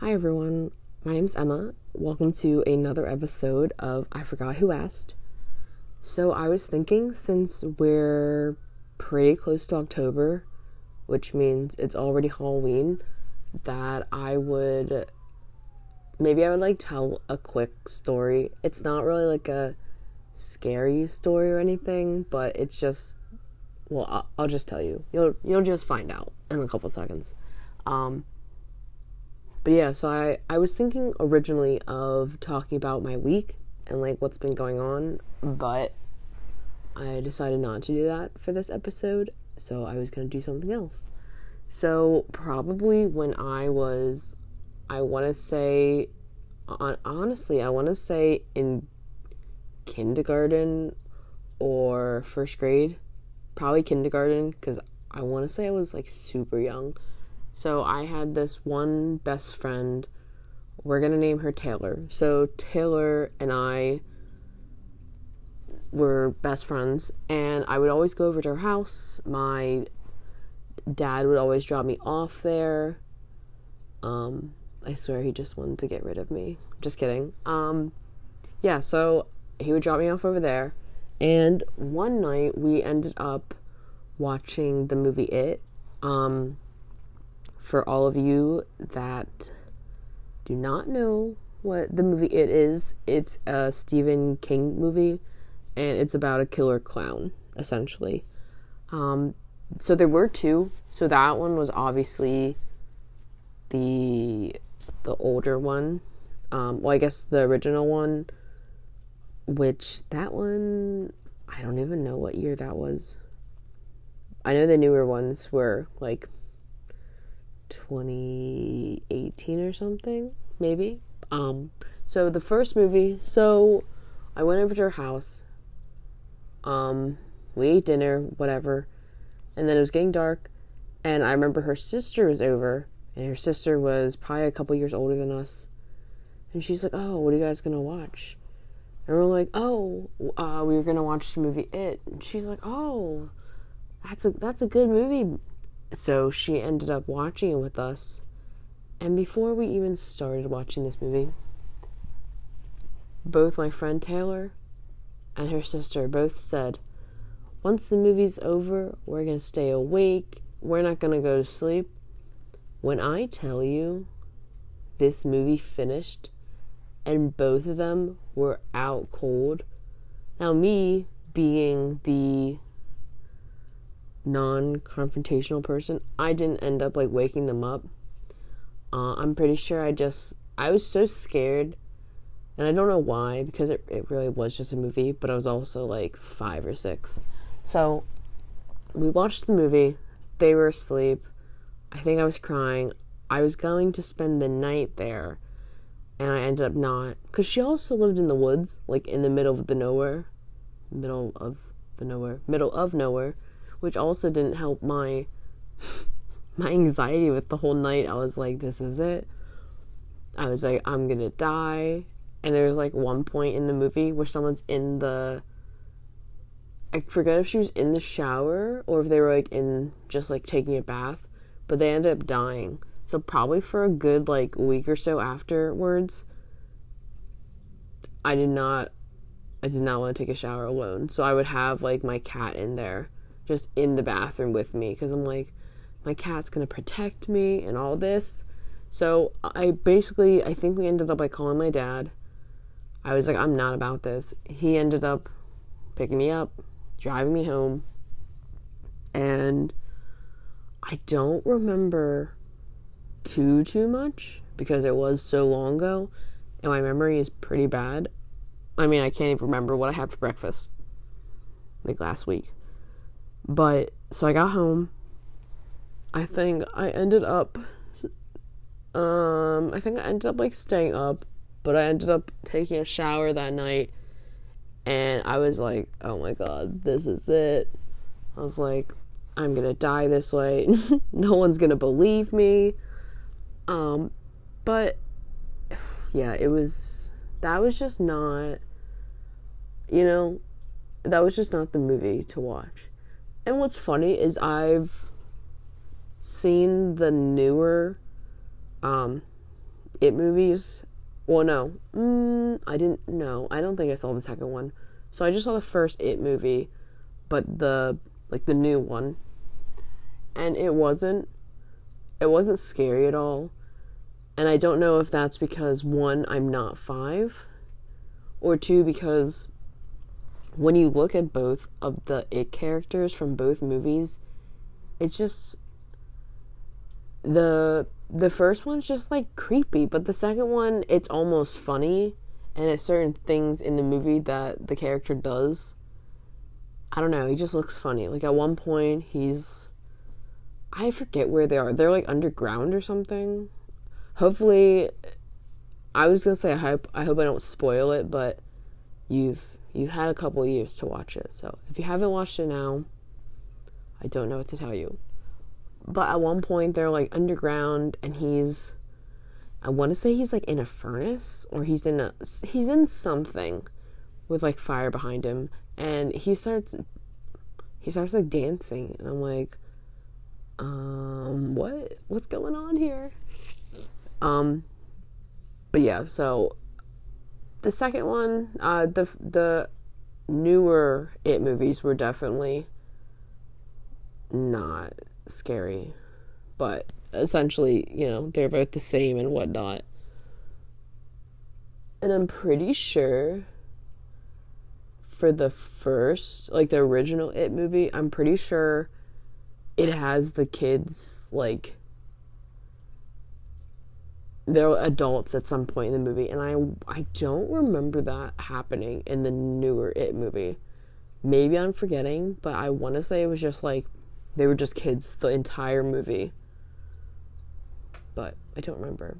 Hi everyone, my name's Emma. Welcome to another episode of I Forgot Who Asked. So, I was thinking since we're pretty close to October, which means it's already Halloween, that I would maybe I would like tell a quick story. It's not really like a scary story or anything, but it's just well, I'll, I'll just tell you. You'll you'll just find out in a couple seconds. Um, but yeah, so I, I was thinking originally of talking about my week and like what's been going on, but I decided not to do that for this episode, so I was going to do something else. So, probably when I was, I want to say, honestly, I want to say in kindergarten or first grade, probably kindergarten, because I want to say I was like super young. So I had this one best friend. We're going to name her Taylor. So Taylor and I were best friends, and I would always go over to her house. My dad would always drop me off there. Um, I swear he just wanted to get rid of me. Just kidding. Um, yeah, so he would drop me off over there. And one night we ended up watching the movie It. Um, for all of you that do not know what the movie It is, it's a Stephen King movie and it's about a killer clown, essentially. Um, so there were two. So that one was obviously the the older one. Um, well, I guess the original one, which that one I don't even know what year that was. I know the newer ones were like 2018 or something, maybe. Um, so the first movie, so I went over to her house. Um, we ate dinner, whatever, and then it was getting dark, and I remember her sister was over, and her sister was probably a couple years older than us, and she's like, "Oh, what are you guys gonna watch?" And we're like, "Oh, uh, we were gonna watch the movie It," and she's like, "Oh, that's a that's a good movie." So she ended up watching it with us. And before we even started watching this movie, both my friend Taylor and her sister both said, once the movie's over, we're going to stay awake. We're not going to go to sleep. When I tell you this movie finished and both of them were out cold, now, me being the non confrontational person, I didn't end up like waking them up. Uh, I'm pretty sure I just, I was so scared. And I don't know why, because it, it really was just a movie, but I was also like five or six. So we watched the movie. They were asleep. I think I was crying. I was going to spend the night there, and I ended up not. Because she also lived in the woods, like in the middle of the nowhere. Middle of the nowhere. Middle of nowhere which also didn't help my my anxiety with the whole night. I was like, this is it. I was like, I'm gonna die. And there's like one point in the movie where someone's in the I forget if she was in the shower or if they were like in just like taking a bath, but they ended up dying. So probably for a good like week or so afterwards, I did not I did not want to take a shower alone. So I would have like my cat in there just in the bathroom with me because I'm like, my cat's gonna protect me and all this. So I basically, I think we ended up by calling my dad. I was like, I'm not about this. He ended up picking me up, driving me home, and I don't remember too too much because it was so long ago, and my memory is pretty bad. I mean, I can't even remember what I had for breakfast like last week. But so I got home. I think I ended up um I think I ended up like staying up, but I ended up taking a shower that night and I was like, "Oh my god, this is it." I was like, "I'm going to die this way. no one's going to believe me." Um but yeah, it was that was just not you know, that was just not the movie to watch. And what's funny is I've seen the newer, um, It movies. Well, no, mm, I didn't. know. I don't think I saw the second one. So I just saw the first It movie, but the like the new one, and it wasn't. It wasn't scary at all, and I don't know if that's because one, I'm not five, or two, because when you look at both of the It characters from both movies, it's just the the first one's just like creepy, but the second one it's almost funny and it's certain things in the movie that the character does. I don't know, he just looks funny. Like at one point he's I forget where they are. They're like underground or something. Hopefully I was gonna say I hope I hope I don't spoil it, but you've you've had a couple years to watch it. So if you haven't watched it now, I don't know what to tell you. But at one point, they're like underground, and he's. I want to say he's like in a furnace, or he's in a. He's in something with like fire behind him, and he starts. He starts like dancing, and I'm like, um, what? What's going on here? Um, but yeah, so the second one, uh, the the newer It movies were definitely not scary, but essentially, you know, they're both the same and whatnot. And I'm pretty sure for the first, like the original It movie, I'm pretty sure it has the kids like they're adults at some point in the movie and I I don't remember that happening in the newer It movie. Maybe I'm forgetting, but I want to say it was just like they were just kids the entire movie. But I don't remember.